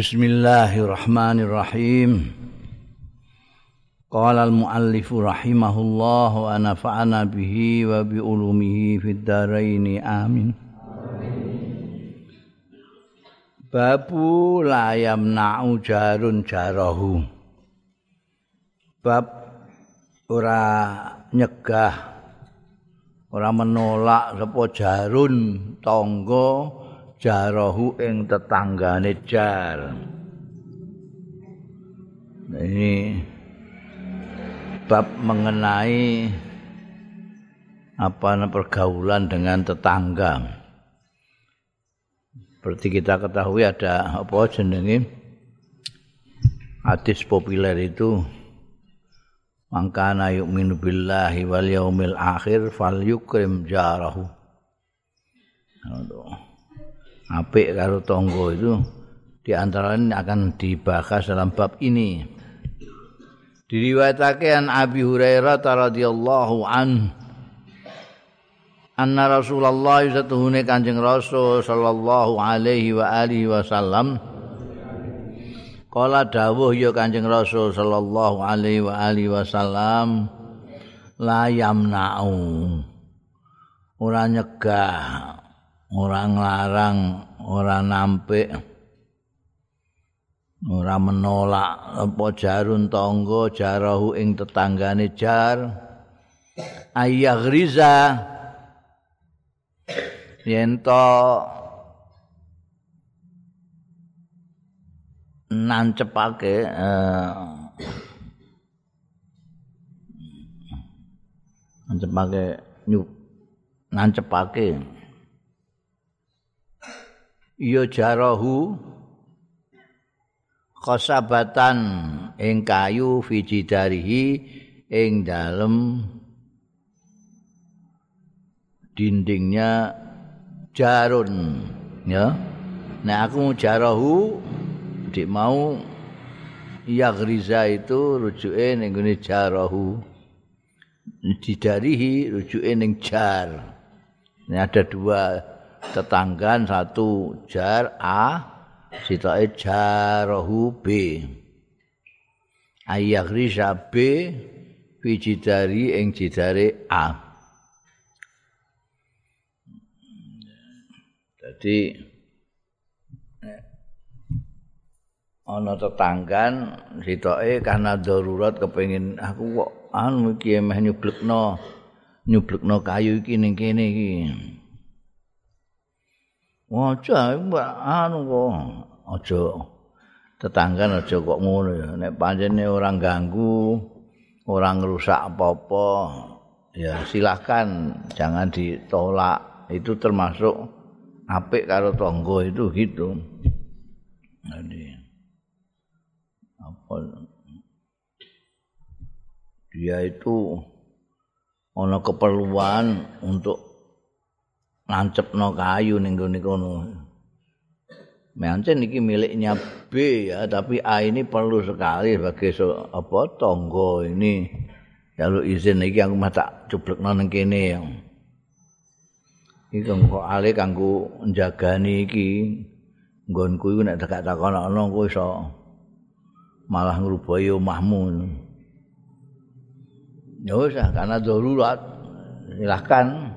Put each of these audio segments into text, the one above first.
Bismillahirrahmanirrahim. Qala al-muallif rahimahullah wa nafa'ana bihi wa bi ulumihi fid dharain amin. Babu layam na'u jarun jarahu. Bab ora nyegah ora menolak sapa jarun tangga jarahu ing tetanggane jar. Ini bab mengenai apa pergaulan dengan tetangga. Seperti kita ketahui ada apa jenenge hadis populer itu mangkana yu'minu billahi wal yaumil akhir fal yukrim jarahu. Aduh. Apik karo tangga itu di antaranya akan dibahas dalam bab ini. Diriwayatake an Abi Hurairah radhiyallahu an anna Rasulullah satuhune Kanjeng Rasul sallallahu alaihi wa alihi wasallam Kala dawuh ya Kanjeng Rasul sallallahu alaihi wa alihi wasallam la yamna'u ora nyegah ora nglarang, ora nampik, ora menolak. Apa jarun tangga jarahu ing tetanggane jar? Ayah riza. Yen to nancepake eh, nancepake nyuk nancepake ya jarahu khosabatan ing kayu fijidarihi ing dalem dindingnya jarun ya. Nah aku jarahu dik mau ya griza itu rujuke ning gone jarahu. Didarihi rujuke ning jar. Ini ada dua tetanggan satu jar A sitoke jarahu B. Ayagri B wijidari ing jidare A. Jadi ana tetanggan sitoke karena darurat kepengin aku kok anu iki meh nyublekno nyublekno kayu iki ning kene iki Aja anu kok aja. Tetanggan aja kok ngono ya. Nek pancene orang ganggu orang rusak apa-apa ya silahkan. Jangan ditolak. Itu termasuk apik karo tangga itu gitu. Jadi apa? Dia itu ana keperluan untuk nancepno kayu ning gone kono. Mencen iki miliknya B ya, tapi A ini perlu sekali sebagai so, apa tonggo ini. Kalau izin iki aku mah tak cublekno ning kene ya. Iki kok ale kanggo njagani iki nggonku iku nek tak takono kowe iso malah ngrubahi omahmu. Ya wis karena darurat silahkan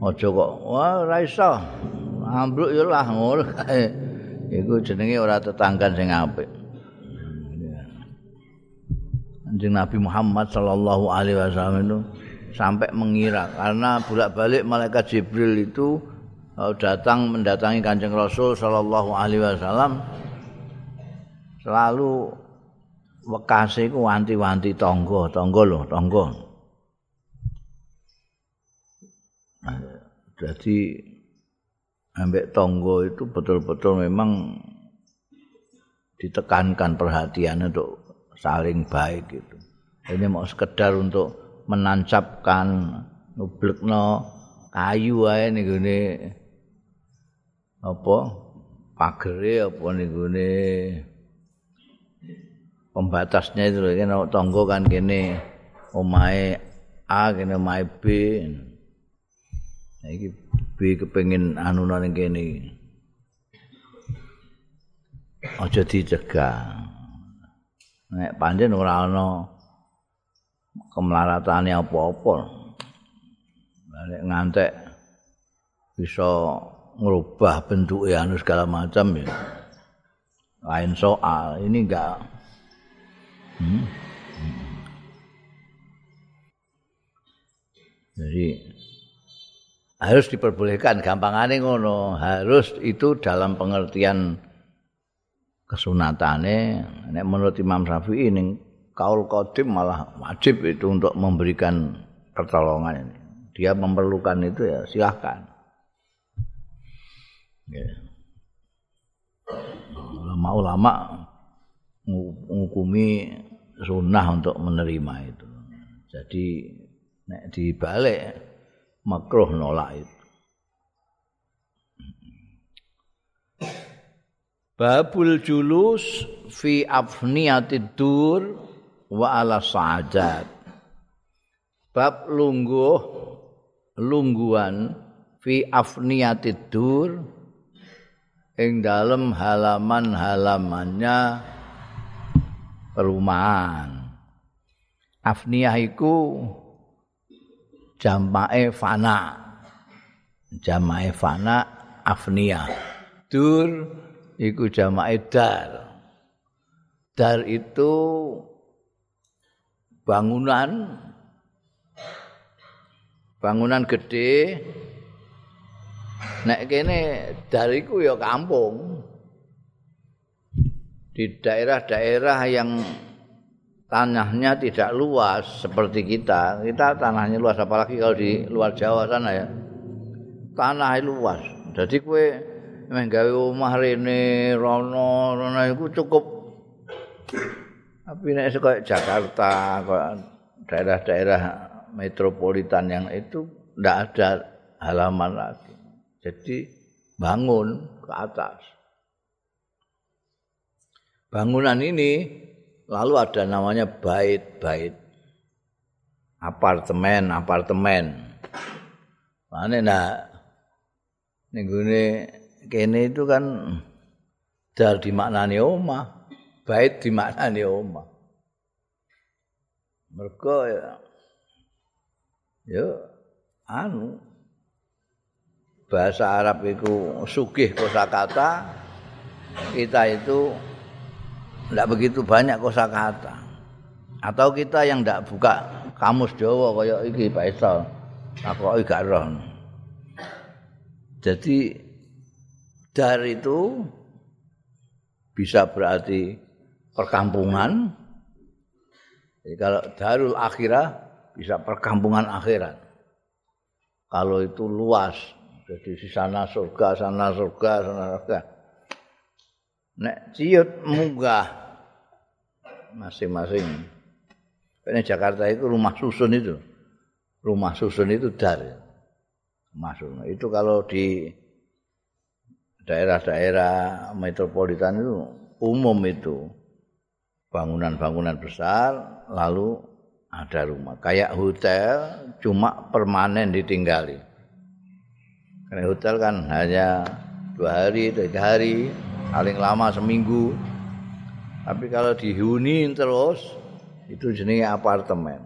aja kok. Wah ora iso. Ambruk ya lah ngono iku jenenge ora tetanggan sing apik. Anjing Nabi Muhammad sallallahu alaihi wasallam itu sampai mengira karena bolak-balik malaikat Jibril itu datang mendatangi Kanjeng Rasul sallallahu alaihi wasallam. Selalu wekase iku wanti-wanti tangga, tangga lho, tangga. Jadi ambek tonggo itu betul-betul memang ditekankan perhatian untuk saling baik gitu. Ini mau sekedar untuk menancapkan nublekno kayu ae ning gone apa pagere apa ning gone pembatasnya itu kan tonggo kan kene omahe A kene omahe B. iki B kepengin anu nang kene. aja dicegah. Nek pancen ora ana kemlaratane apa-apa. Nek ngantek bisa ngerubah bentuk anu segala macam ya. Lain soal ini enggak. Hmm? jadi harus diperbolehkan gampangane ngono harus itu dalam pengertian kesunatane nek menurut Imam Syafi'i ning kaul qadim malah wajib itu untuk memberikan pertolongan ini. Dia memerlukan itu ya silahkan. Ulama-ulama menghukumi sunnah untuk menerima itu. Jadi nek dibalik makruh nolak itu. Babul julus fi afniyatid dur wa ala sa'adat. Bab lungguh lungguan fi afniyatid dur ing dalem halaman-halamannya perumahan. Afniyah iku jamae fana. Jamae fana afniyah. Dur iku jamae dar. Dar itu bangunan bangunan gede nek kene dar iku ya kampung di daerah-daerah yang tanahnya tidak luas seperti kita. Kita tanahnya luas apalagi kalau di luar Jawa sana ya. Tanah luas. Jadi kue meh gawe omah rene rono rono iku cukup. Tapi kaya Jakarta kaya daerah-daerah metropolitan yang itu ndak ada halaman lagi. Jadi bangun ke atas. Bangunan ini lalu ada namanya bait-bait apartemen apartemen mana nak nih kene itu kan dar dimaknani omah, bait dimaknani omah. Mergo ya ya anu bahasa Arab itu sugih kosakata kita itu tidak begitu banyak kosakata atau kita yang tidak buka kamus Jawa kayak iki Pak Isal aku gak roh jadi dar itu bisa berarti perkampungan. Jadi kalau darul akhirah bisa perkampungan akhirat. Kalau itu luas, jadi di sana surga, sana surga, sana surga. Nek ciut munggah masing-masing. Ini Jakarta itu rumah susun itu. Rumah susun itu dar. Masuk. Itu kalau di daerah-daerah metropolitan itu umum itu bangunan-bangunan besar lalu ada rumah kayak hotel cuma permanen ditinggali karena hotel kan hanya dua hari tiga hari paling lama seminggu tapi kalau dihuni terus itu jenis apartemen.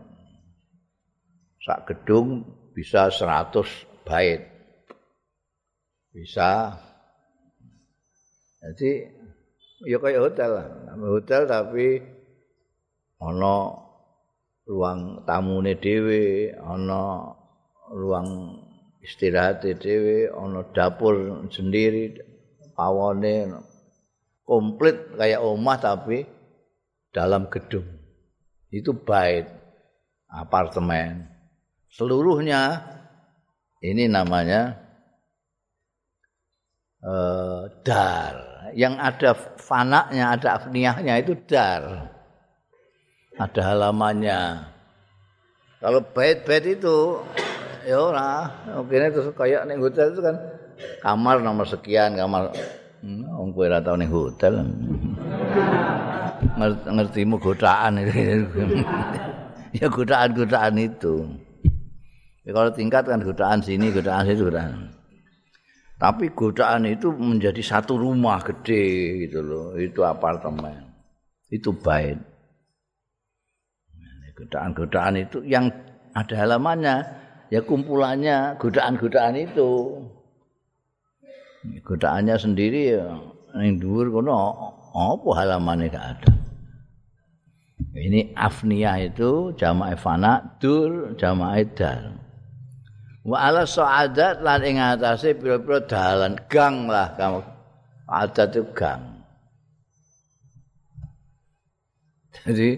Sak gedung bisa 100 bait. Bisa. Jadi ya kayak hotel lah. Hotel tapi ana ruang tamune dhewe, ana ruang istirahat dhewe, ana dapur sendiri, pawone komplit kayak omah tapi dalam gedung. Itu bait apartemen. Seluruhnya ini namanya uh, dar. yang ada fanaknya, ada afniyahnya itu dar. Ada halamannya. Kalau bait-bait itu ya ora, mungkin itu kayak ning hotel itu kan kamar nomor sekian, kamar wong kowe ora tau ning hotel. Ngertimu godaan itu. ya godaan-godaan itu. Ya, kalau tingkat kan godaan sini, godaan situ, godaan. Tapi godaan itu menjadi satu rumah gede gitu loh. Itu apartemen. Itu bait. Godaan-godaan itu yang ada halamannya. Ya kumpulannya godaan-godaan itu. Godaannya sendiri ya. Yang dhuwur kono apa halamannya gak ada. Ini afniyah itu jamaah fana, dur jamaah dal. Wa ala sa'adat lan ing atase pira-pira dalan gang lah kamu. Adat itu gang. Jadi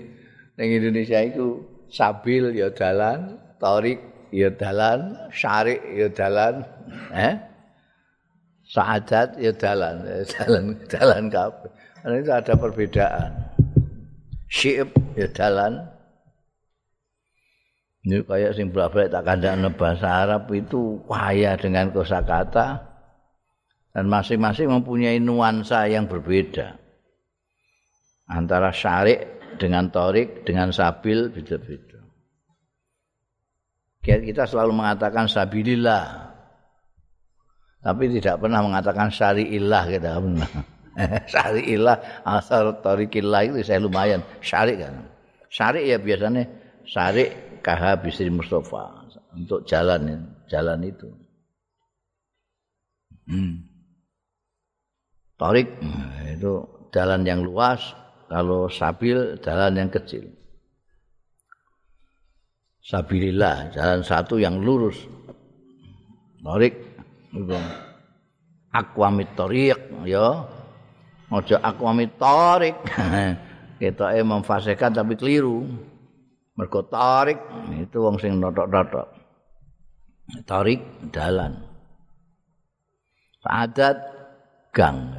ning Indonesia itu sabil ya dalan, torik ya dalan, syarik ya dalan, eh? Sa'adat ya dalan, dalan dalan kabeh. Itu ada perbedaan. Syi'ib ya dalan, Ini kayak sing bolak-balik tak kandang bahasa Arab itu kaya dengan kosakata dan masing-masing mempunyai nuansa yang berbeda. Antara syarik dengan torik dengan sabil beda-beda. Kita selalu mengatakan sabilillah. Tapi tidak pernah mengatakan syari'illah kita pernah. syari'illah asal torikillah itu saya lumayan syarik kan. Syarik ya biasanya syarik KH Bisri Mustafa untuk jalan jalan itu. Hmm. Torik itu jalan yang luas, kalau sabil jalan yang kecil. Sabilillah jalan satu yang lurus. Torik akwamit torik ya. Ojo akwamit torik. Kita memfasekan tapi keliru. mergo tarik itu wong sing notok-notok tarik dalan adat gang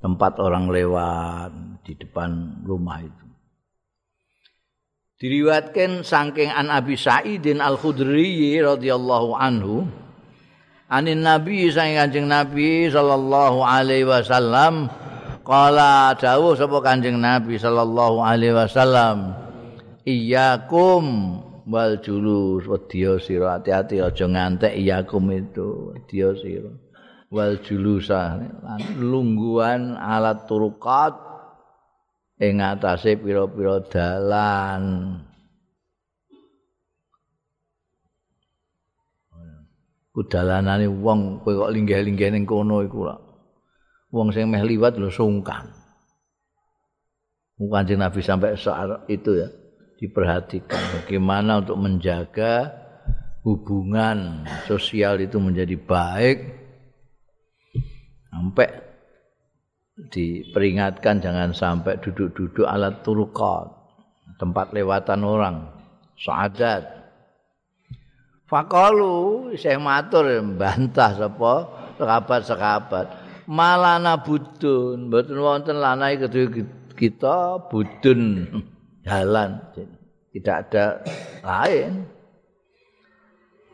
tempat orang lewat di depan rumah itu diriwatkan saking an Abi Sa'idin Al-Khudri radhiyallahu anhu anin Nabi saking Kanjeng Nabi sallallahu alaihi wasallam. Qala dawuh sapa Kanjeng Nabi sallallahu alaihi wasallam. Iyakum wal julus. Wedya sira hati-hati aja ngantek iyakum itu. Wedya sira. Wal julusa. Lungguhan alat turukat ing atase pira-pira dalan kudalanane wong kowe kok linggih-linggih ning kono iku lho. Wong sing meh liwat lho sungkan. Kanjeng Nabi sampai saat itu ya diperhatikan bagaimana untuk menjaga hubungan sosial itu menjadi baik. Sampai diperingatkan jangan sampai duduk-duduk alat turukat tempat lewatan orang saadat fakalu saya matur bantah sapa sekabat-sekabat. Malana budun mboten wonten lanai kita budun jalan. Tidak ada lain.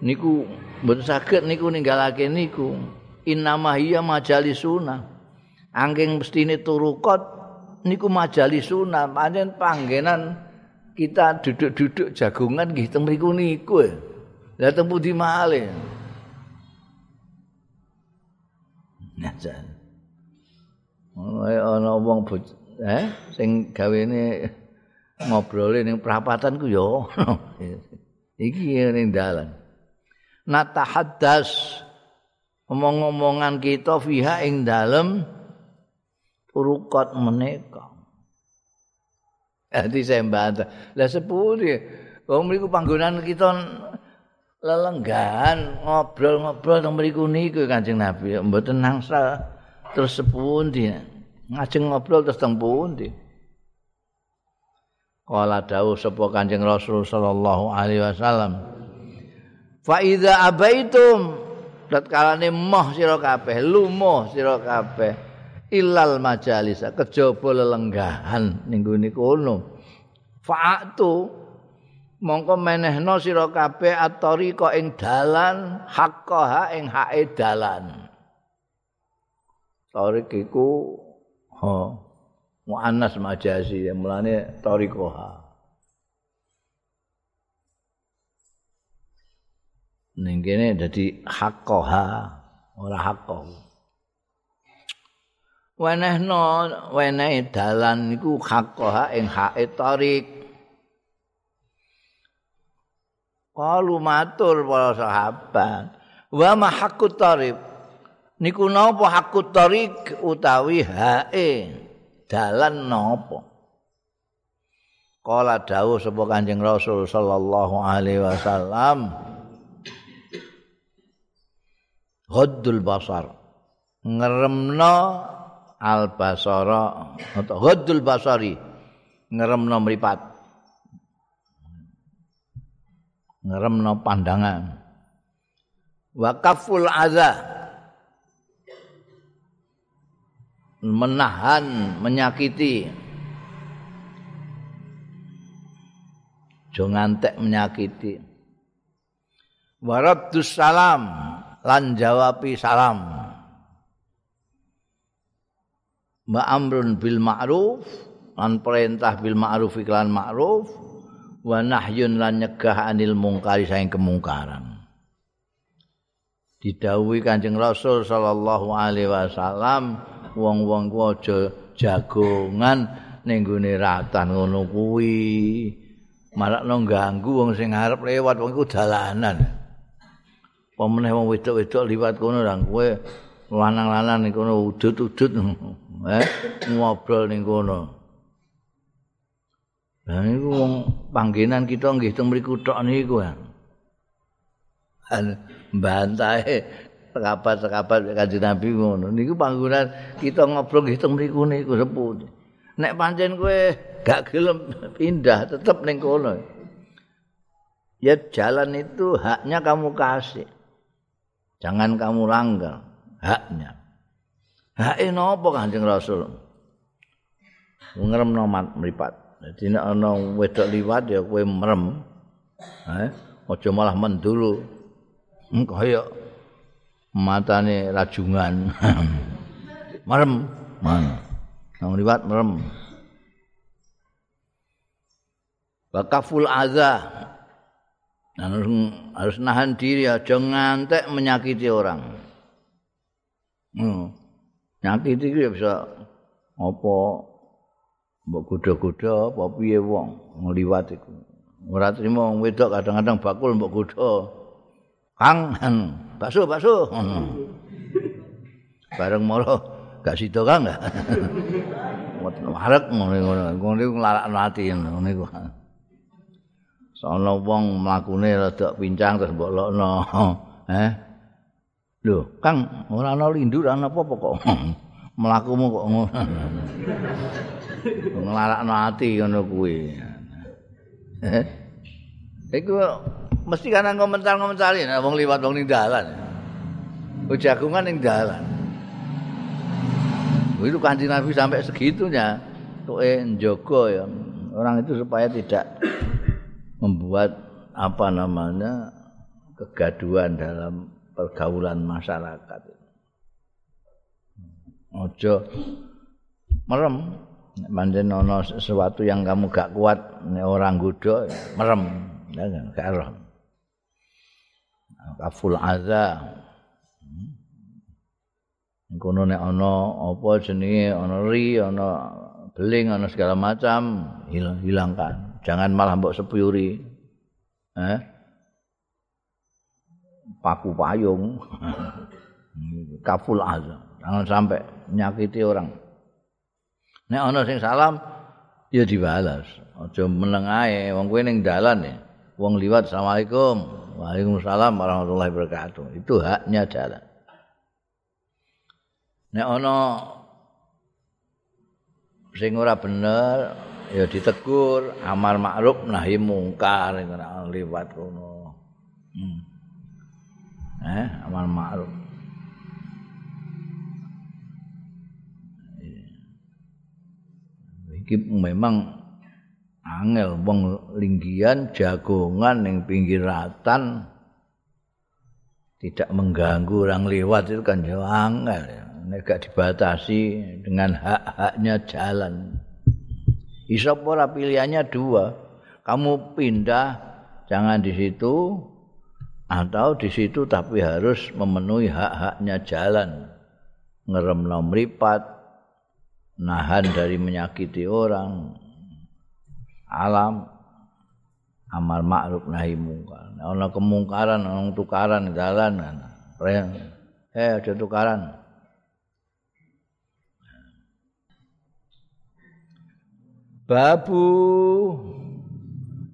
Niku mboten saged niku ninggalake niku. Innama hiya majalisuna angking mestine turukot niku majalisuna pancen panggenan kita duduk-duduk jagungan nggih teng mriku niku pundi malih Najan. Oh, ana wong eh sing gawene ngobrole ning perapatan ku yo. Iki ning dalan. Natahaddas omong-omongan kita fiha ing dalem turukot meneka. Jadi saya bantah. Lah sepuri. Wong mriku panggonan kita lelenggan ngobrol-ngobrol teng mriku niku Kanjeng Nabi. Mboten nangsa terus sepundi. Ngajeng ngobrol terus teng pundi. Kala dawuh sapa Kanjeng Rasul sallallahu alaihi wasallam. Fa iza abaitum tatkalane moh sira kabeh, lumoh sira kabeh ilal majalis kejaba lelenggahan ning gone kono. Fa'atu mongko menehno sira kabeh atoriqa ing dalan haqqaha ing hae dalan. Tarik iku ha muannas majazi ya mulane tariqoha ning kene dadi haqqaha ora haqqo wenehno wenehe dalan iku haqqaha ing hae tarik Kalu matur para sahabat, wa ma haqqut tarib. Niku napa haqqut tarik utawi hae? Dalan napa? Kala dawuh sapa Kanjeng Rasul sallallahu alaihi wasallam. Ghaddul basar. Ngeremno al basara atau ghaddul basari. Ngeremno mripat ngeremno pandangan. Wa kaful adza. Menahan menyakiti. Aja ngantek menyakiti. Waradus salam lan jawabi salam. Ma'amrun bil ma'ruf lan perintah bil ma'ruf iklan ma'ruf wa nahyun lan nyegah anil mungkari saing kemungkaran didhawuhi Kanjeng Rasul sallallahu alaihi wasallam wong-wong ku aja jagongan ning gone ratan ngono kuwi malah no ganggu wong sing arep lewat wong iku dalanan. Pemeneh wong wedok-wedok liwat kono lan kowe lanang-lanang ning kono udut-udut eh ngobrol ning kono. Lah niku wong panggenan kita nggih teng mriku tok niku kan. Bantahe sekabat-sekabat kanjeng Nabi ngono. Niku panggonan kita ngobrol nggih teng mriku niku sepuh. Nek pancen kowe gak gelem pindah tetap ning kono. Ya jalan itu haknya kamu kasih. Jangan kamu langgar haknya. Hak apa kanjeng Rasul? Ngerem nomat meripat. Jadi nek ana wedok liwat ya kowe merem. Eh, aja malah mendulu. Kaya matane rajungan. merem. Mana? Nang liwat merem. Wakaful adza. Harus, harus nahan diri aja ngantek menyakiti orang. Hmm. Nyakiti itu ya bisa apa mbok goda-goda apa piye wong ngliwat iku. Ora trimo wong wedok kadang-kadang bakul mbok goda. Kang, bakso bakso. Bareng moro gak sida Kang. Warek ngono-ngono. Ngono iku nglarakno ati ngono iku. ana wong mlakune rada pincang terus mbok lokno eh lho kang ora ana lindu ora ana apa-apa kok mlakumu kok ngono. Nglarakno ati ngono kuwi. Eh? Iku mesti kan komentar-komentari nek wong liwat wong ning dalan. Ujagungan ning dalan. Itu kanjeng Nabi sampai segitunya. Tuh njogo ya. Orang itu supaya tidak membuat apa namanya kegaduhan dalam pergaulan masyarakat. Ojo. Merem, manjen ono sesuatu yang kamu gak kuat, orang gudo merem, ya gak roh. Kaful aza. Kono nek ana apa jenenge ana ri, ana beling, ana segala macam, hilangkan. jangan malah mbok sepuyuri. Eh? Paku payung. Kaful azza jangan sampai nyakiti orang. Nek ana sing salam ya dibalas. Aja meneng ae wong kowe ning dalan ya wong liwat assalamualaikum. Waalaikumsalam warahmatullahi wabarakatuh. Itu haknya jalan nek ana sing ora bener ya ditegur amal ma'ruf nahi mungkar. Ora liwat kono hmm. eh amal ma'ruf iki memang angel wong linggian jagongan ning pinggiratan tidak mengganggu orang lewat itu kan jauh angel ya. Nek dibatasi dengan hak-haknya jalan. Iso pilihannya dua. Kamu pindah jangan di situ atau di situ tapi harus memenuhi hak-haknya jalan ngerem mripat nahan dari menyakiti orang. Alam. Amal ma'ruf nahi mungkar. Ana kemungkaran ana tukaran dalan eh ada tukaran. Babu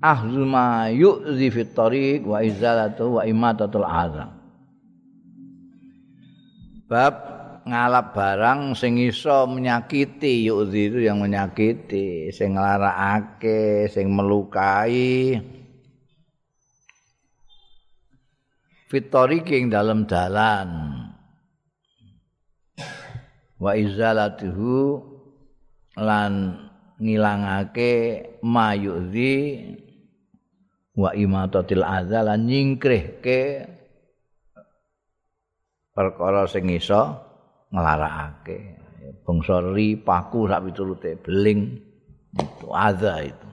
ahlu ma yu'zi fit tariq wa izalatu wa imatatul azam. Bab ngalap barang sing iso menyakiti. Yu'zi itu yang menyakiti sing nglarakake sing melukai. Fit tariq ing dalam dalan. Wa izalatuhu lan ngilangake mayuzi wa imatatil adza lan nyingkrihke perkara sing iso nglarakake bangsa ri paku sak piturute beling itu adza itu.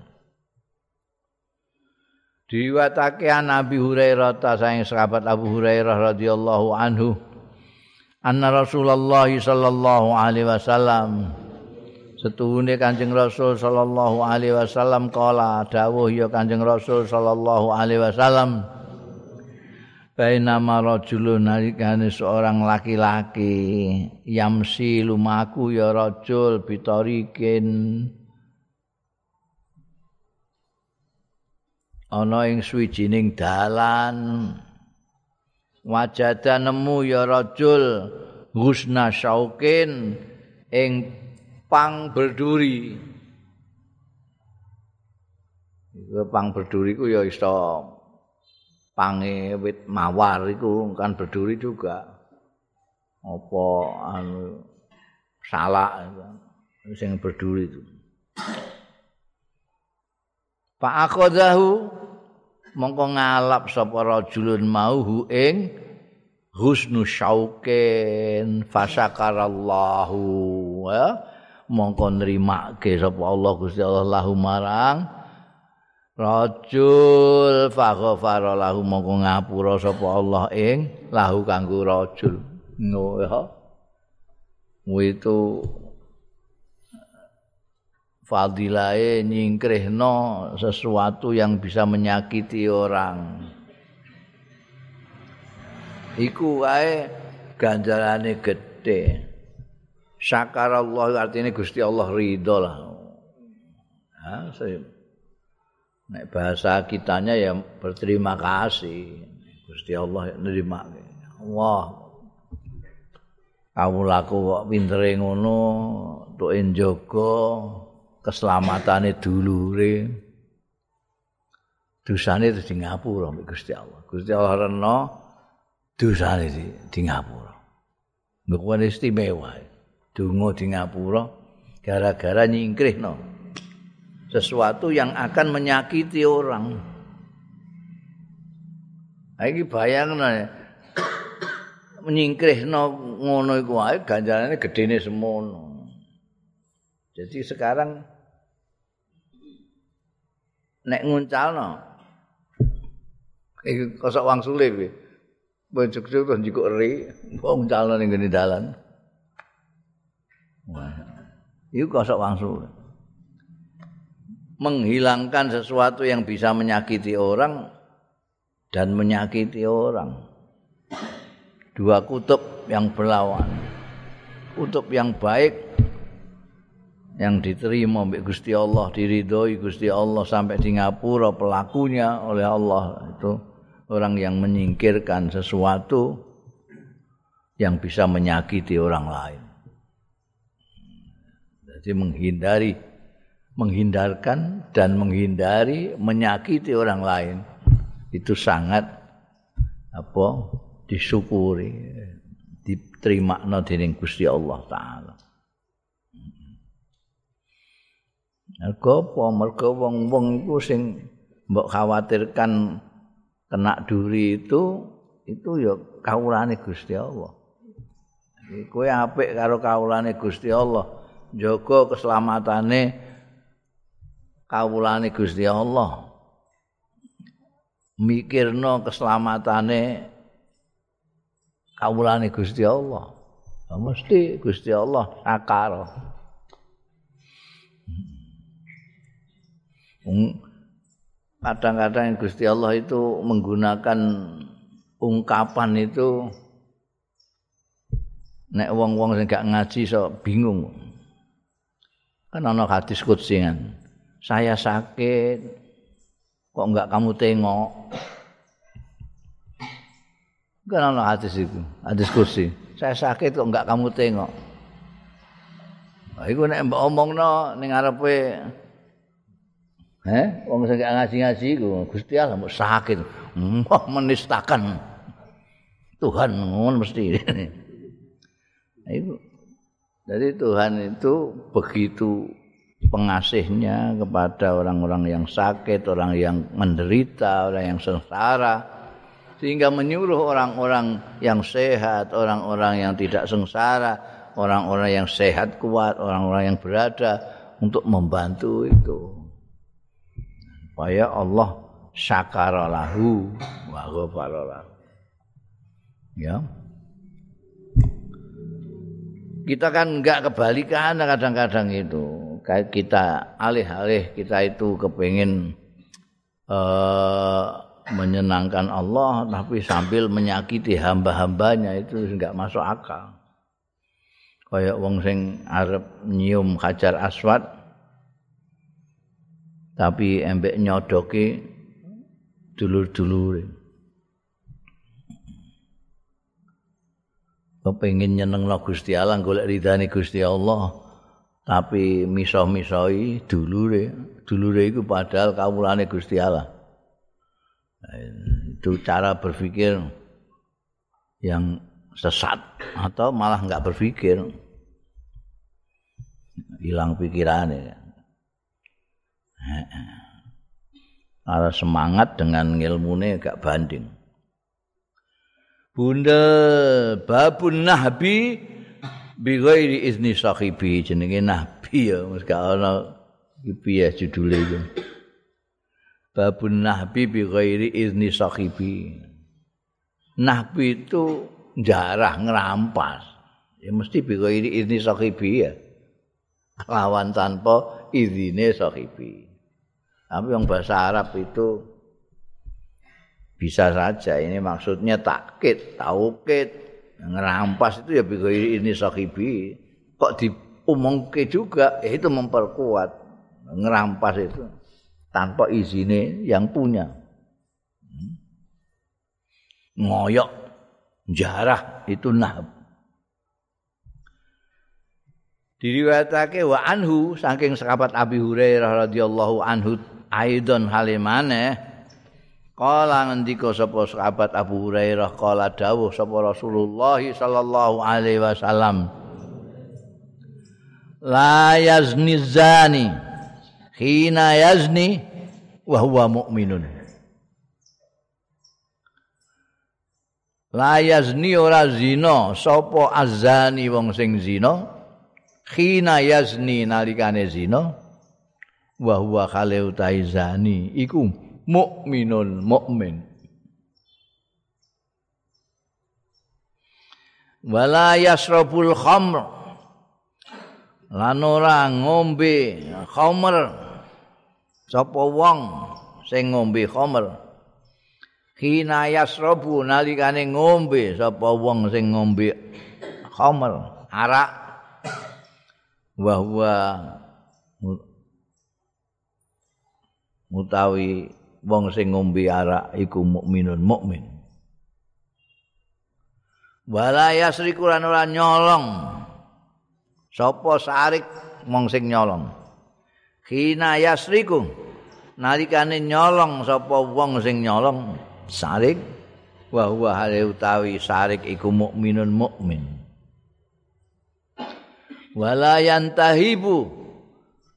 Diwatake Nabi Hurairah ta saing sahabat Abu Hurairah radhiyallahu anhu. Anna Rasulullah sallallahu alaihi wasallam setuhune Kanjeng Rasul sallallahu alaihi wasallam kala dawuh ya Kanjeng Rasul sallallahu alaihi wasallam Baina marajulun nalikane seorang laki-laki yamsi lumaku ya rajul bitarikin ana ing suwijining dalan wajada nemu ya rajul husna syaukin ing pang berduri. Pang berduri ku ya iso pange wit mawar iku kan berduri juga. Apa anu salak sing berduri itu. Pak akhadahu mongko ngalap sapa rajulun mauhu ing husnu syaukin fasakarallahu ya mongko nrimake sapa Allah Gusti Allah lahu marang rajul faghfara lahu mongko ngapura sapa Allah ing lahu kanggo rajul. Ngono ya. Itu fadilae nyingkrihno sesuatu yang bisa menyakiti orang. Iku wae ganjarane gedhe. Syakarallah artinya Gusti Allah ridho lah. Ha, nek bahasa kitanya ya berterima kasih. Gusti Allah nerima. Wah. Kamu laku kok pintere ngono, tuk njogo keselamatane dulure. Dosane di Singapura Gusti Allah. Gusti Allah reno dosane di Singapura. Ngene istimewa. donga di ngapura gara-gara nyingkrihno sesuatu yang akan menyakiti orang. Iki bayangno ya. Menyingkrihno ngono iku wae ganjarane gedene semono. Jadi sekarang nek nguncalno iki kosok wang sulit kuwi. Bojok-bojok terus njikuk eri, wong ning ngene dalan. Itu kosok langsung. Menghilangkan sesuatu yang bisa menyakiti orang dan menyakiti orang. Dua kutub yang berlawan. Kutub yang baik yang diterima oleh Gusti Allah, diridhoi Gusti Allah sampai Singapura pelakunya oleh Allah itu orang yang menyingkirkan sesuatu yang bisa menyakiti orang lain. Jadi menghindari menghindarkan dan menghindari menyakiti orang lain itu sangat apa disyukuri diterima dening Gusti Allah taala. Mergo apa? Mergo wong-wong iku sing mbok khawatirkan kena duri itu itu ya kawulane Gusti Allah. Kowe apik karo kawulane Gusti Allah. jaga keselamatannya kawulane Gusti Allah mikirno keselamatan kawulane Gusti Allah. Mesti Gusti Allah sakar. Hmm. Kadang-kadang Gusti Allah itu menggunakan ungkapan itu nek wong-wong sing gak ngaji so bingung. Kan ana hadis qudsi kan. Saya sakit kok enggak kamu tengok. Kan ana hadis itu, kursi. Saya sakit kok enggak kamu tengok. Nah, iku nek mbok omongno ning ngarepe Eh, wong sing ngaji-ngaji iku Gusti Allah mbok sakit. Wah, menistakan Tuhan ngono mesti. Itu. Jadi Tuhan itu begitu pengasihnya kepada orang-orang yang sakit, orang yang menderita, orang yang sengsara. sehingga menyuruh orang-orang yang sehat, orang-orang yang tidak sengsara, orang-orang yang sehat kuat, orang-orang yang berada untuk membantu itu. Supaya Allah syakaralahu wa ghafaralahu. Ya. Kita kan enggak kebalikan kadang-kadang itu. Kayak kita alih-alih kita itu kepingin uh, menyenangkan Allah tapi sambil menyakiti hamba-hambanya itu enggak masuk akal. Kayak wong sing arep nyium hajar aswad tapi embek nyodoki dulur-dulure. Kepengin nyenengno Gusti Allah golek ridane Gusti Allah tapi misoh-misoi dulure. Dulure iku padahal kawulane Gusti Allah. itu cara berpikir yang sesat atau malah nggak berpikir hilang pikirannya Ada semangat dengan ilmunya gak banding. Bunda babun nahbi bi ghairi izni sahibi jenenge nahbi ya mesti ana iki ya judule iki. babun nahbi bi ghairi izni sahibi. Nahbi itu jarah ngerampas. Ya mesti bi ghairi izni sahibi ya. Lawan tanpa izine sahibi. Tapi yang bahasa Arab itu bisa saja ini maksudnya takkit, taukit, ngerampas itu ya bi ghairi izni sahibi. Kok diumumke juga ya itu memperkuat ngerampas itu. tanpa izine yang punya. Ngoyok jarah itu nahab. Diriwayatake wa anhu saking sahabat Abi Hurairah radhiyallahu anhu aidon halimane Kala ngendika sapa sahabat Abu Hurairah kala dawuh sapa Rasulullah sallallahu alaihi wasallam La yazni zani hina yazni wa huwa mu'minun. La yazni ora zina sapa azani wong sing zina? Hina yazni nalikane zina wa huwa khale zani iku mukminun mukmin wala yasrabul khamr. Lan ora ngombe khamr. Sapa wong sing ngombe khamr? Hina yasrabu nalikane ngombe sapa wong sing ngombe khamr? Arak. Wa huwa mutawi wong sing ngombe arak iku mukminun mukmin. Wala yasriku lan ora nyolong. Sapa sarik wong sing nyolong? Hina yasriku. Nalikane nyolong sapa wong sing nyolong? Sarik. Wa huwa hale utawi sarik iku mukminun mukmin. Wala yantahibu.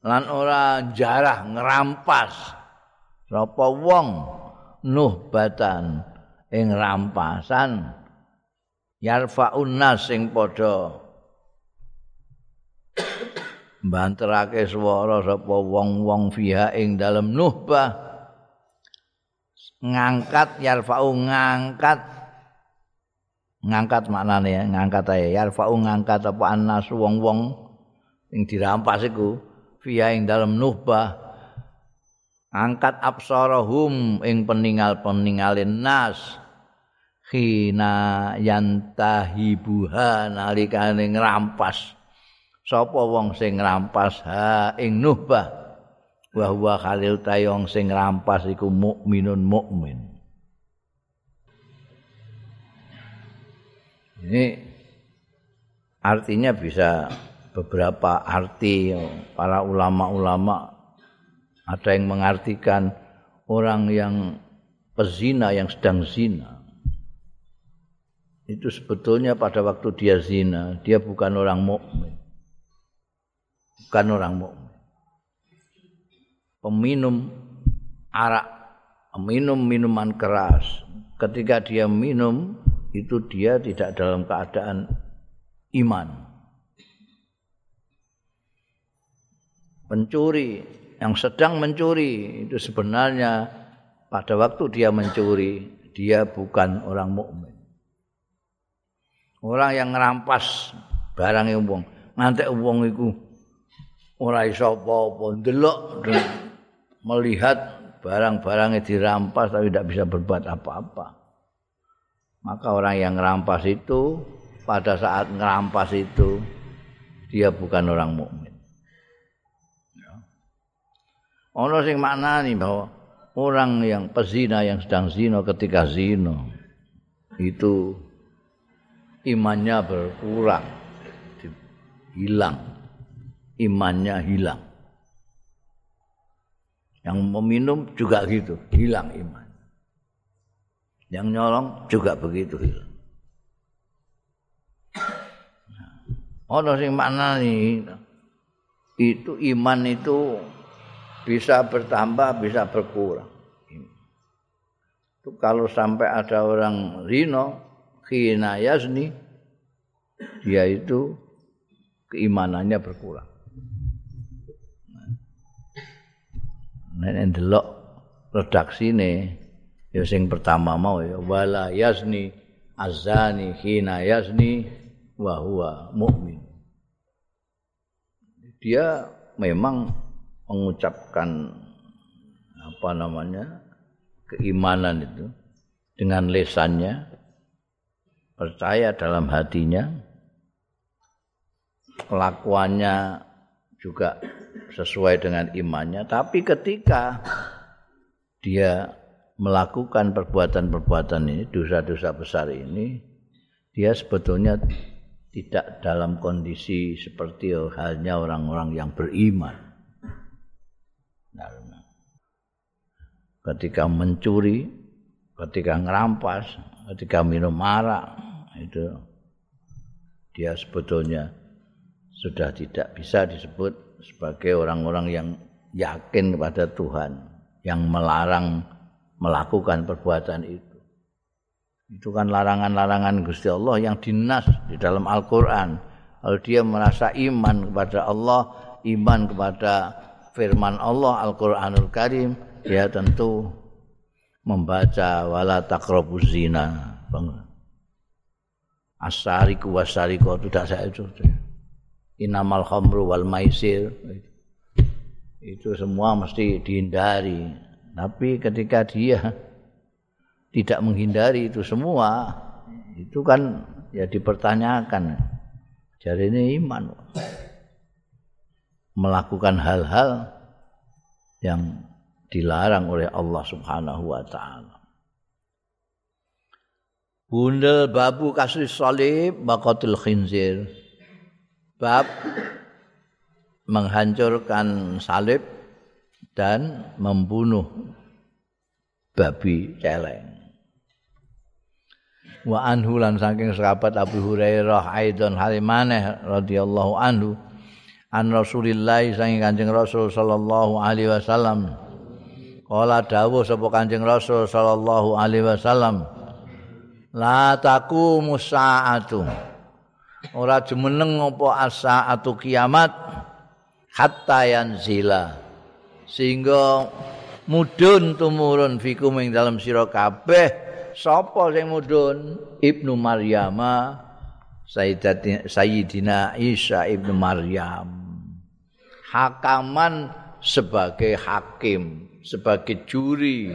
Lan ora jarah ngerampas sapa wong nuhbatan ing rampasan? Yarfaun nas sing padha banterake swara sapa wong-wong fiha ing dalem nuhbah ngangkat yarfa'u ngangkat. Ngangkat maknane ya ngangkat ae. Yarfa'u ngangkat apa anas wong-wong sing dirampas iku fiya ing dalem nuhbah angkat absarahum ing peninggal-peninggalin nas. Khina yantahibuha nalikane ngrampas. Sapa wong sing ngrampas? Ha ing nuhbah. Wa huwa khalil tayong sing ngrampas iku mukminun mukmin. Ini artinya bisa beberapa arti para ulama-ulama ada yang mengartikan orang yang pezina yang sedang zina itu sebetulnya pada waktu dia zina dia bukan orang mukmin bukan orang mukmin peminum arak, minum minuman keras. Ketika dia minum, itu dia tidak dalam keadaan iman. Pencuri yang sedang mencuri itu sebenarnya pada waktu dia mencuri, dia bukan orang mukmin. Orang yang ngerampas barang yang ngantek wong iku ora iso apa-apa, ndelok melihat barang-barangnya dirampas tapi tidak bisa berbuat apa-apa. Maka orang yang merampas itu pada saat merampas itu dia bukan orang mukmin. Ono sing maknani bahwa orang yang pezina yang sedang zina ketika zina itu imannya berkurang, hilang, imannya hilang. Yang meminum juga gitu, hilang iman. Yang nyolong juga begitu hilang. Ono sing maknani itu iman itu bisa bertambah, bisa berkurang. Itu kalau sampai ada orang rino, khina yazni, dia itu keimanannya berkurang. nek ndelok redaksine ya sing pertama mau ya wala yazni azani hina yazni wa huwa mukmin dia memang mengucapkan apa namanya keimanan itu dengan lesannya percaya dalam hatinya kelakuannya juga sesuai dengan imannya tapi ketika dia melakukan perbuatan-perbuatan ini dosa-dosa besar ini dia sebetulnya tidak dalam kondisi seperti halnya orang-orang yang beriman ketika mencuri ketika ngerampas ketika minum arak itu dia sebetulnya sudah tidak bisa disebut sebagai orang-orang yang yakin kepada Tuhan yang melarang melakukan perbuatan itu. Itu kan larangan-larangan Gusti Allah yang dinas di dalam Al-Qur'an. Kalau dia merasa iman kepada Allah, iman kepada firman Allah Al-Qur'anul Karim, dia tentu membaca wala taqrabuz zina. Asariku wasariku tidak saya itu. Inamal khamru wal maisir. Itu semua mesti dihindari. Tapi ketika dia tidak menghindari itu semua itu kan ya dipertanyakan. Jadi ini iman melakukan hal-hal yang dilarang oleh Allah Subhanahu wa taala Bundel babu kasri salib baqatul khinzir bab menghancurkan salib dan membunuh babi celeng. Wa anhu lan saking sahabat Abu Hurairah aidon halimane radhiyallahu anhu an Rasulillah saking Kanjeng Rasul sallallahu alaihi wasallam. Kala dawuh sapa Kanjeng Rasul sallallahu alaihi wasallam la taqumu sa'atu. Ora jumeneng apa asa kiamat hatta yanzila. Sehingga mudun tumurun fikum ing dalam sira kabeh sapa sing mudun? Ibnu maryama sayyidina isa ibnu maryam hakaman sebagai hakim sebagai juri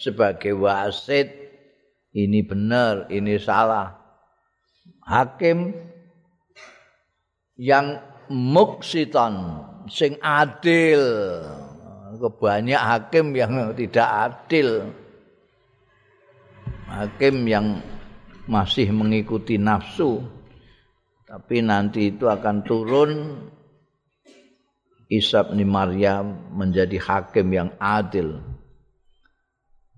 sebagai wasit. Ini benar ini salah. Hakim yang muksitan sing adil. Banyak hakim yang tidak adil. Hakim yang masih mengikuti nafsu. Tapi nanti itu akan turun Isa bin Maryam menjadi hakim yang adil.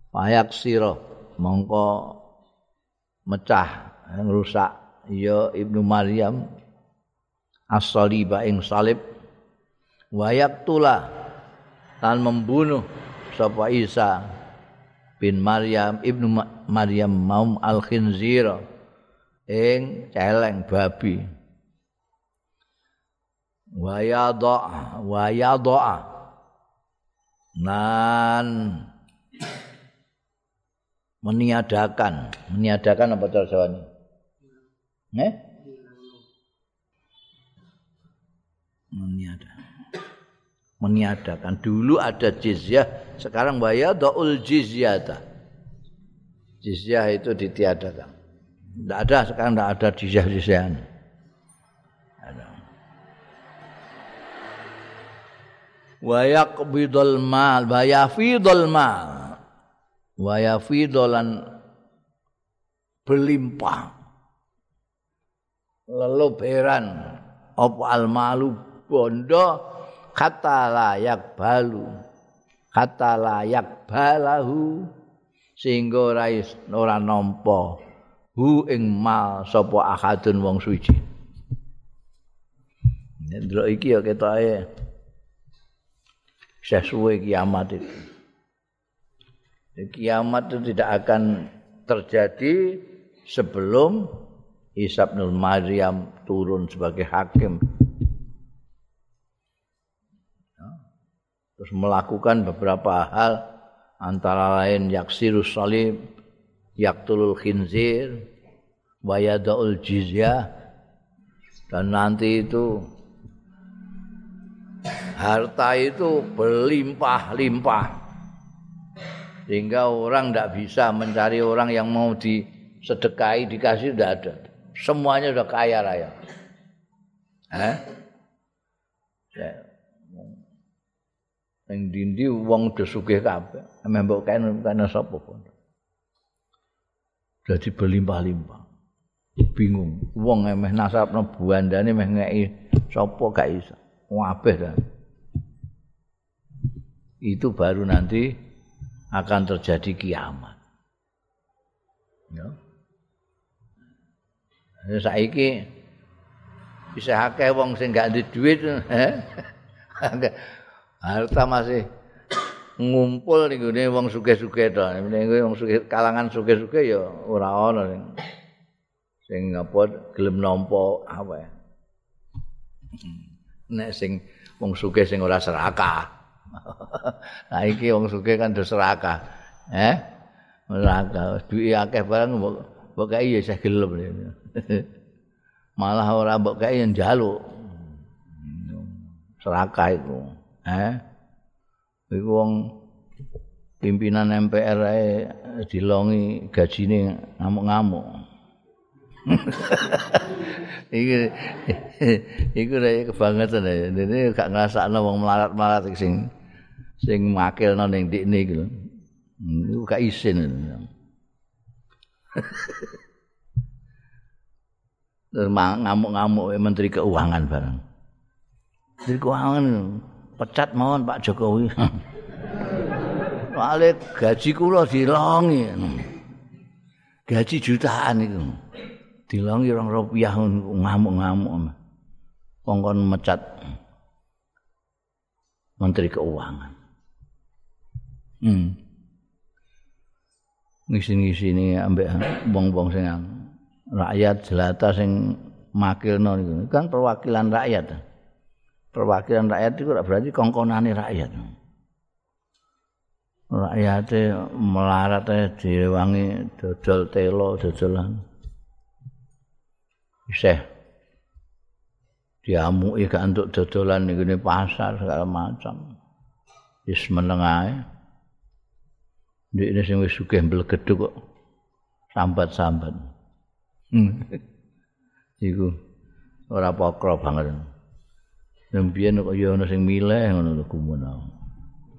Payak siro mongko mecah rusak ya Ibnu Maryam as-saliba ing salib. Wayak tula dan membunuh sapa Isa bin Maryam ibnu Maryam maum al khinzir ing celeng babi wayadha wayadha nan meniadakan meniadakan apa cara eh meniadakan meniadakan. Dulu ada jizyah, sekarang bayar doul jizyata. Jizyah itu ditiadakan. Tidak ada, sekarang tidak ada jizyah-jizyah. Wa yaqbidul mal, wa yafidul mal. Wa yafidulan berlimpah. Leluberan apa al bondo kata layak balu kata layak balahu sehingga ora ora nampa hu ing mal sapa ahadun wong suci ndelok iki ya ketoke sesuai kiamat itu. Kiamat itu tidak akan terjadi sebelum Isa bin Maryam turun sebagai hakim. Terus melakukan beberapa hal antara lain yaksirus salib yaktulul khinzir wayadaul jizyah dan nanti itu harta itu berlimpah-limpah. Sehingga orang tidak bisa mencari orang yang mau disedekahi dikasih tidak ada. Semuanya sudah kaya raya. Eh? ning dindi wong do sugih emeh mbok kene kene sapa pun. Dadi berlimpah-limpah bingung. Wong emeh nasabno buandane meh ngeki sapa gak iso. Kabeh dah itu baru nanti akan terjadi kiamat ya saiki bisa akeh wong sing gak duwe duit harta masih ngumpul ning gone wong sugih-sugih to. Ning wong sugih kalangan sugih-sugih ya ora ana sing sing apa gelem nampa apa. Nek sing wong sugih sing ora serakah. Nah iki wong sugih kan do serakah. Eh? Serakah, duwe akeh barang mbok kaya ya gelem. Malah ora mbok kaya njaluk. Serakah itu. Eh? Iku wong pimpinan MPR ae dilongi gajine ngamuk-ngamuk. iku iku rek kebangetan ya. Dene gak ngrasakno wong melarat-melarat sing sing makilno ning dikne iku lho. Iku gak isin. ngamuk-ngamuk menteri keuangan bareng. Menteri keuangan pecat mawon Pak Jokowi. Wale gaji kula dilongi. Gaji jutaan itu. Dilongi orang rupiah ngamuk-ngamuk. Kongkon mecat Menteri Keuangan. Hmm. Ngisi-ngisi ambek bong-bong sing rakyat jelata sing makilno niku kan perwakilan rakyat. perwakilan rakyat itu berarti kongkonane rakyat. rakyate melarat direwangi dodol telo dodolan isih diamuki gak untuk dodolan ning pasar segala macam wis meneng ae Ndek sing wis sugih mblegeduk kok sambat-sambat. Hmm. Iku ora pokro banget. Nembiyen kok ya ana sing milih ngono lho kumono.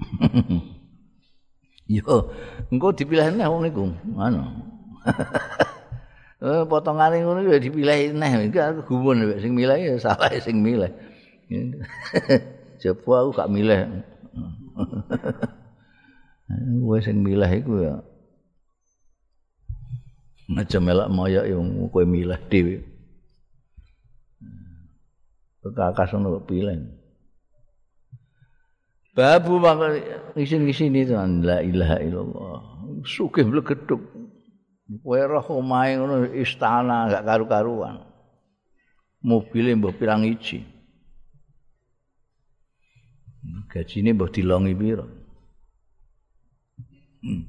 Yo, engko dipilih neh wong niku. Ngono. Eh potongane ngono ya dipilih neh. Iki aku gumun sing milih ya salah sing milih. Coba aku gak milih. Wes sing milih iku ya. Aja melak moyo yang kowe milih dhewe. Kekakas ngono pilih. Babu maka ngisin-ngisin itu la ilaha illallah. Sugih mlegeduk. Kowe roh omahe ngono istana gak karu-karuan. Mobil mbok pirang iji. Gajine mbok dilongi piro? Hmm.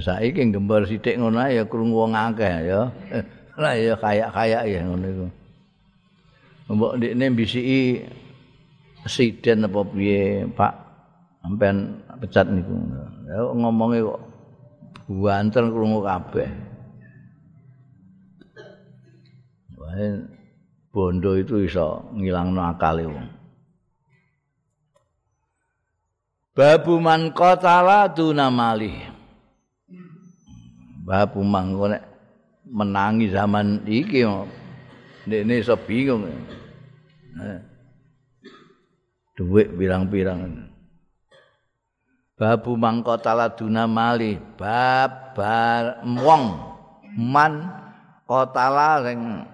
Saiki gembar sithik ngono ya krungu wong akeh ya. Lah ya kayak-kayak ya ngono iku. Mbok ndekne bisiki presiden apa piye, Pak? Sampean pecat niku. Ya ngomonge kok buanten krungu kabeh. Wae bondo itu iso ngilangno akale wong. Babu man qatala dunamali. Babu mangko menangi zaman iki ndekne iso bingung. Eh. Duit pirang-pirang. Babu man qatala dunamali, bab bar wong man qatala sing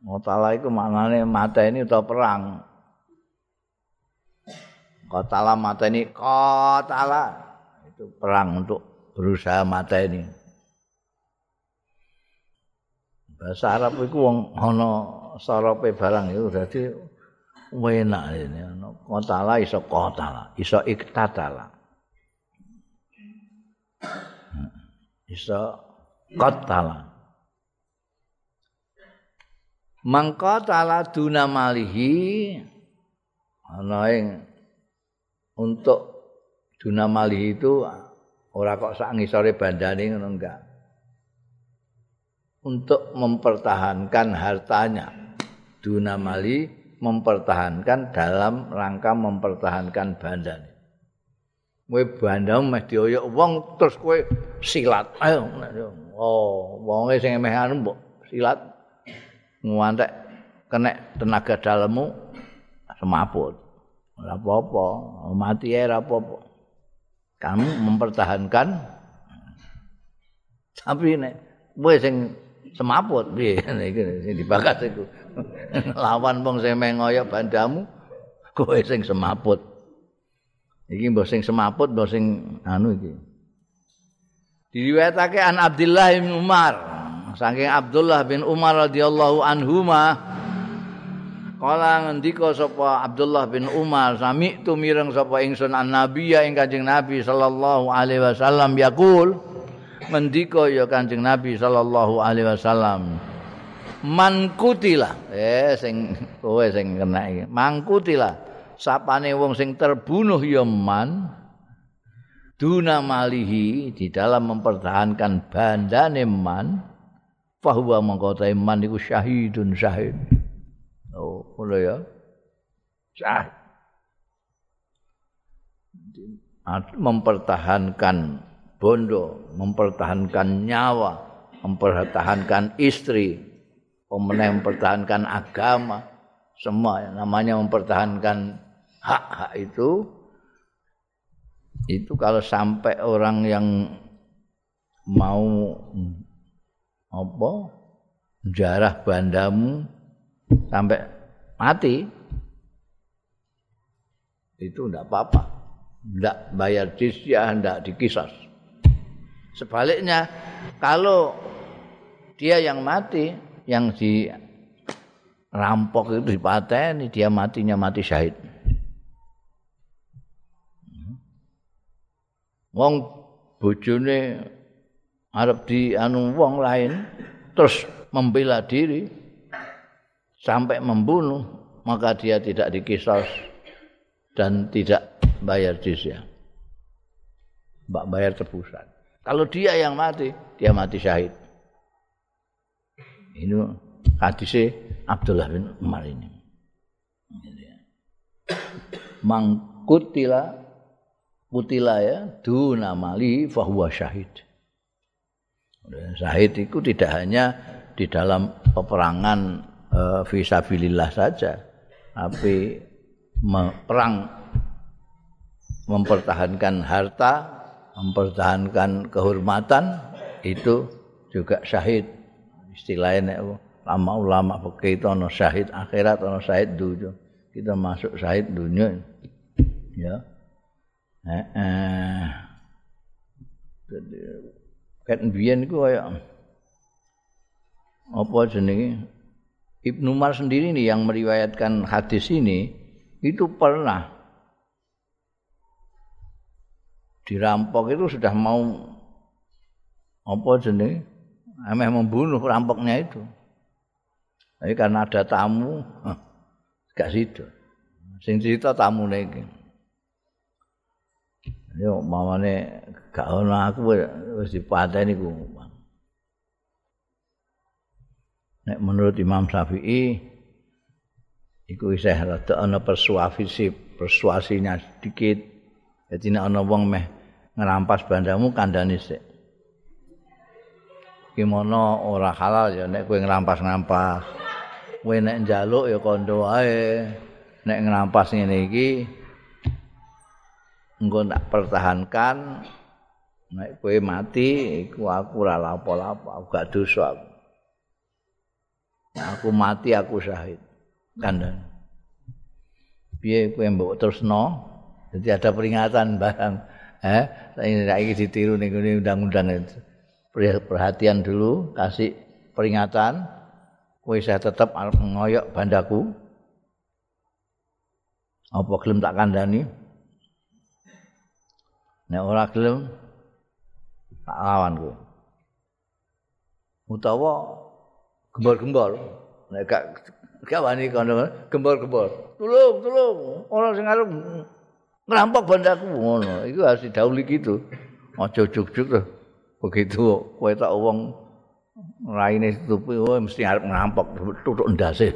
Qatala iku maknane mateni utawa perang. Qatala mateni qatala itu perang untuk berusaha mateni. Bahasa Arab iku wong ana sarape barang itu dadi enak ini qatala iso qatala, iso iktatala. Iso qatala. mangka tala duna malihi ana ing untuk duna malihi itu ora kok sak ngisore bandane ngono enggak. Untuk mempertahankan hartanya duna mali mempertahankan dalam rangka mempertahankan bandane. Kowe bandamu meh dioyok wong terus kowe silat. Ayo oh wonge sing meh anu mbok silat. Nguantek kena tenaga dalammu semaput ora apa-apa mati ya ora apa-apa. Kamu mempertahankan. Tapi nek kowe sing semaput piye? Iki sing dibakat iku. Lawan wong sing mengoyo bandamu kowe sing semaput. Iki mbok sing semaput mbok sing anu iki. Diriwayatake an Abdullah bin Umar. Saking Abdullah bin Umar radhiyallahu anhuma kala ngendika sapa Abdullah bin Umar sami tu mireng sapa ingsun an nabiyya ing Kanjeng Nabi sallallahu alaihi wasallam. Yaqul ngendika ya Kanjeng Nabi sallallahu alaihi wasallam man kutila. Eh sing kowe sing kena iki. Man kutila sapane wong sing terbunuh ya man duna malihi di dalam mempertahankan bandane man fahuwa mangkota iman iku syahidun syahid. Oh, ngono ya. Syahid. mempertahankan bondo, mempertahankan nyawa, mempertahankan istri, mempertahankan agama, semua ya. namanya mempertahankan hak-hak itu itu kalau sampai orang yang mau apa jarah bandamu sampai mati. Itu ndak apa-apa. Ndak bayar jizyah ndak dikisas. Sebaliknya kalau dia yang mati yang di rampok itu dipateni dia matinya mati syahid. Wong bojone arep di anu wong lain terus membela diri sampai membunuh maka dia tidak dikisos dan tidak bayar jizyah. Mbak bayar tebusan. Kalau dia yang mati, dia mati syahid. Ini hadisnya Abdullah bin Umar ini. Mangkutila kutila ya duna mali fahuwa syahid. Syahid itu tidak hanya di dalam peperangan visabilillah saja, tapi perang mempertahankan harta, mempertahankan kehormatan itu juga syahid. Istilahnya lama ulama pakai itu ono syahid akhirat ono syahid dunia. Kita masuk syahid dunia. Ya. Eh, eh. Jadi kan biyen iku kaya apa jenenge Ibnu Umar sendiri nih yang meriwayatkan hadis ini itu pernah dirampok itu sudah mau apa jenis emeh membunuh rampoknya itu. Jadi karena ada tamu, gak situ. Sing cerita tamu lagi. Yo mamane gak ono aku wis dipateni ku. Nek menurut Imam Syafi'i iku isih rada ana persuasi persuasinya sedikit. Jadi nek ana wong meh ngerampas bandamu kandhane sik. Gimana ora halal ya nek kowe ngrampas-ngrampas. Kowe nek njaluk ya kandha wae. Nek ngrampas ngene iki engko tak pertahankan nek kowe mati iku aku ora lapo-lapo, aku gak dosa aku. Aku mati aku syahid. Kandhane. Piye kowe mbok terusno? Jadi ada peringatan barang eh lagi ditiru nih ini undang-undang itu perhatian dulu kasih peringatan kue saya tetap ngoyok bandaku apa gelem tak kandani nek ora gelem tak lawan ku utawa gembor-gembor nek gak gak wani kono gembor-gembor tulung tulung ora sing arep ngerampok bandaku ngono. Iku harus didahului gitu. Aja juk-juk tuh. Begitu kowe tak wong raine tutupi oh mesti arep ngerampok tutuk ndase.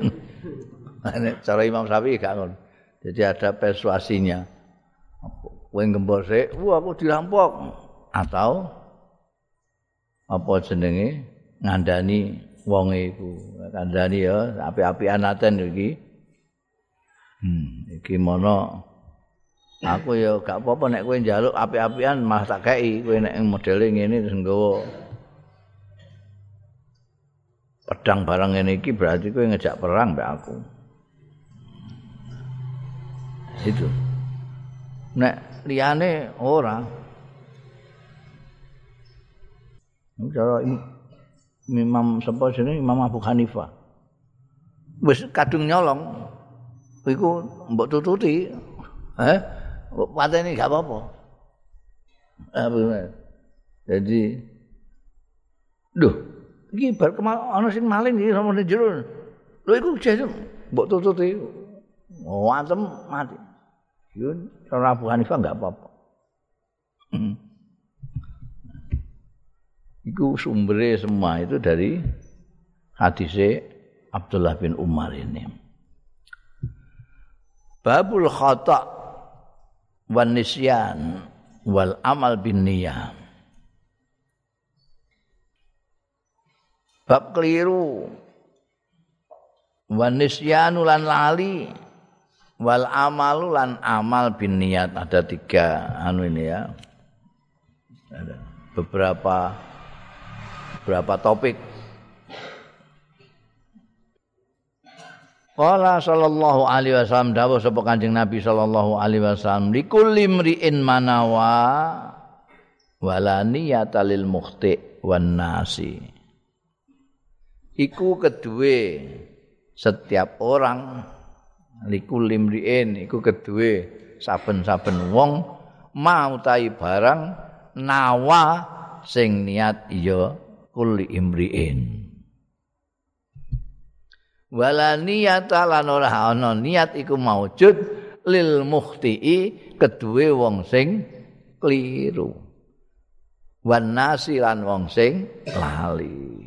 Cara Imam Syafi'i gak ngono. Jadi ada persuasinya. Kowe gembor sik wah aku dirampok. Atau apa jenenge? Ngandani wong iku ngandani ya api-apian aten iki hmm iki mono Aku ya gak apa-apa nek kowe njaluk api-apian malah tak kei kowe nek modele ngene terus nggawa pedang barang ngene iki berarti kowe ngejak perang mbek aku. Itu. Nek liyane ora. Cara Imam sapa jenenge Imam Abu Hanifah. Wis kadung nyolong. Iku mbok tututi. Eh? pateni gak apa-apa. Jadi Duh, iki bar kemal ana sing maling iki sama jero. Lho iku jes mbok tututi. Oh, antem mati. Yo ora Abu Hanifah enggak apa-apa. Iku sumbernya semua itu dari hadisnya Abdullah bin Umar ini. Babul khata' wan nisyan wal amal bin niyah. Bab keliru wan nisyanu lan lali wal amalu lan amal bin niat ada tiga anu ini ya. Ada beberapa beberapa topik Qala sallallahu alaihi wasallam dawuh sapa Kanjeng Nabi sallallahu alaihi wasallam likulli mri'in manawa wala niyata lil mukhti wan nasi. Iku kedue setiap orang likulli mri'in iku kedue saben-saben wong mau tai barang nawa sing niat ya kulli imriin. Wala niyata lan ora ana niat iku maujud lil muhtii kedue wong sing kliru wan nasi lan wong sing lali.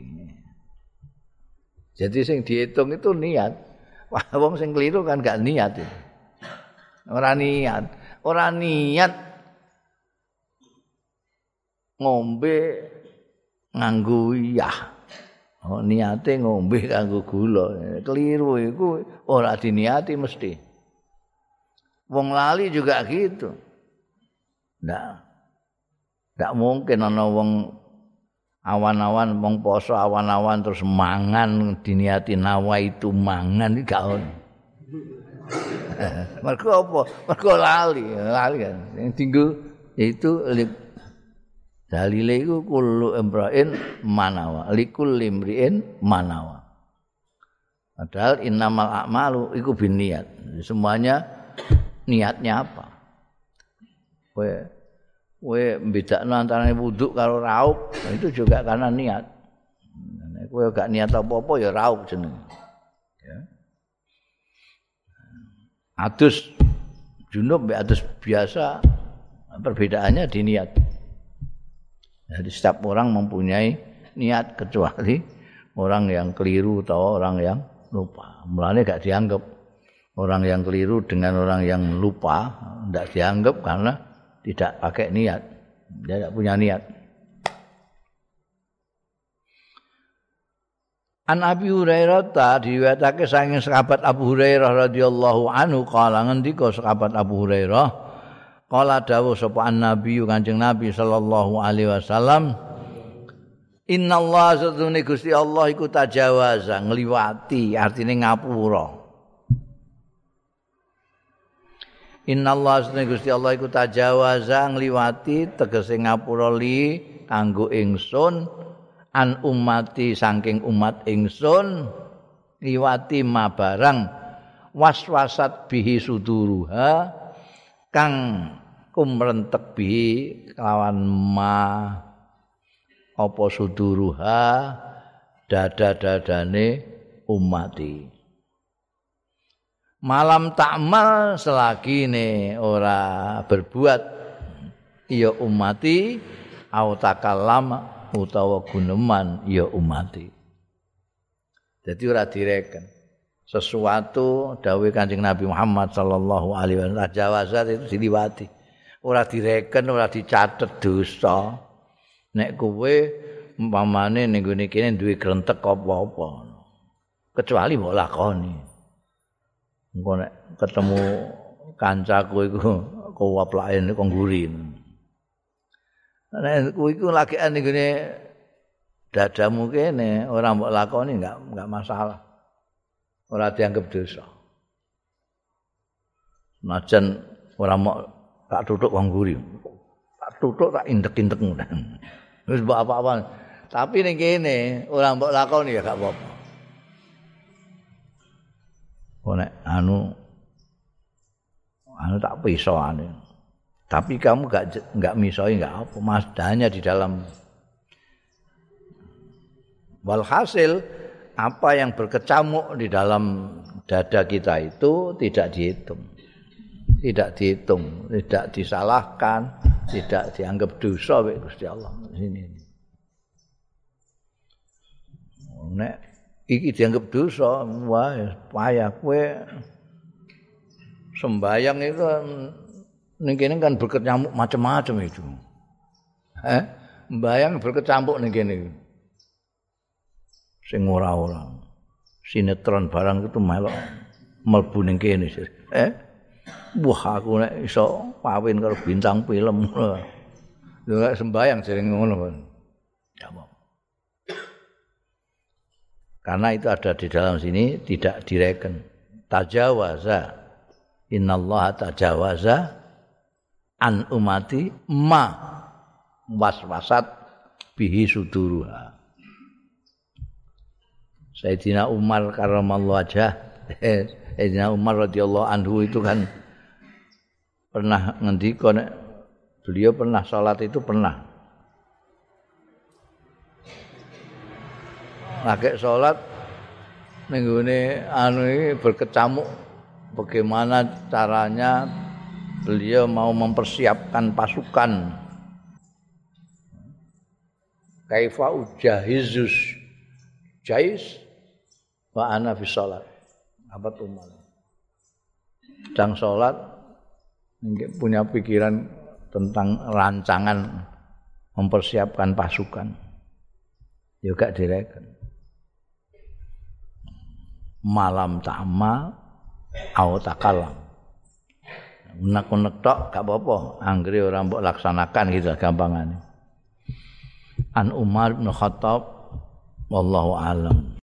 Jadi sing dihitung itu niat wah wong sing kliru kan gak niat itu. ora niat ora niat ngombe nganggo iyah Oh, niate ngombe kanggo gula. Keliru iku ora diniati mesti. Wong lali juga gitu. Ndak. Ndak mungkin ana wong awan-awan wong poso awan-awan terus mangan diniati nawa itu mangan iki gak ono. Mergo apa? Mergo lali, lali kan. Sing tinggu itu dalile iku kullu imra'in manawa likul limri'in manawa. Padahal innamal a'malu iku biniat semuanya niatnya apa? Kowe kowe bedakno antara wudu karo raup itu juga karena niat. Kowe gak niat apa-apa ya raup jeneng ya. Adus junub adus biasa perbedaannya di niat Jadi setiap orang mempunyai niat kecuali orang yang keliru atau orang yang lupa. Mulanya gak dianggap orang yang keliru dengan orang yang lupa tidak dianggap karena tidak pakai niat. Dia tidak punya niat. An Abi Hurairah ta diwetake saking sahabat Abu Hurairah radhiyallahu anhu kala ngendika sahabat Abu Hurairah Kala dawuh sapa Nabi Kanjeng Nabi sallallahu alaihi wasallam Inna Allah satune Gusti Allah iku tajawaza ngliwati artine ngapura. Inna Allah satune Gusti Allah iku tajawaza ngliwati tegese ngapura li kanggo ingsun an umati saking umat ingsun liwati ma barang waswasat bihi suduruha kang kumrentek bi kelawan ma apa suduruha dada-dadane umati. Malam takmal selagi ne ora berbuat ya umati au takallam utawa guneman ya umati. Jadi ora direken sesuatu dawuh Kanjeng Nabi Muhammad sallallahu alaihi wasallam jawazat itu diliwati. Ora direken, ora dicatet dosa. Nek kowe umpamane ning gone kene duwe grentek apa-apa. Kecuali mbok lakoni. Engko nek ketemu kancaku iku kowaplake kok ngguri. Nek kowe iku lagi ning gone dadamu kene ora mbok lakoni enggak enggak masalah. Ora dianggap dosa. Najan ora mau tak tutuk wong guri. Tak tutuk tak indek-indek. Wis mbok apa-apa. Tapi ning kene ora mbok lakoni ya gak apa-apa. Nek anu anu tak pisoane. Tapi kamu gak gak misoi gak apa. Masdanya di dalam walhasil apa yang berkecamuk di dalam dada kita itu tidak dihitung. Tidak dihitung, tidak disalahkan, tidak dianggap dosa oleh Gusti Allah. Ini. Nek iki dianggap dosa, wah payah kowe sembayang itu ning kene kan berkecamuk macam-macam itu. Eh, sembayang berkecamuk ning kene. Sing ora-ora. Sinetron barang itu melok mlebu ning kene. Eh? Wah aku nek iso pawin karo bintang film. Lho nek sembayang sering ngono Karena itu ada di dalam sini tidak direken. Tajawaza. Innallaha tajawaza an umati ma waswasat bihi suduruha. Sayyidina Umar karramallahu wajah. Sayyidina Umar radhiyallahu anhu itu kan pernah ngendika beliau pernah sholat itu pernah. Lagi sholat minggu ini anu berkecamuk bagaimana caranya beliau mau mempersiapkan pasukan. Kaifa ujahizus? Jais wa ana fi apa tuh sedang sholat punya pikiran tentang rancangan mempersiapkan pasukan. Juga direken. Malam tama au takalam unek-unek tok gak apa-apa. Anggere ora mbok laksanakan gitu gampangane. An Umar bin Khattab wallahu alam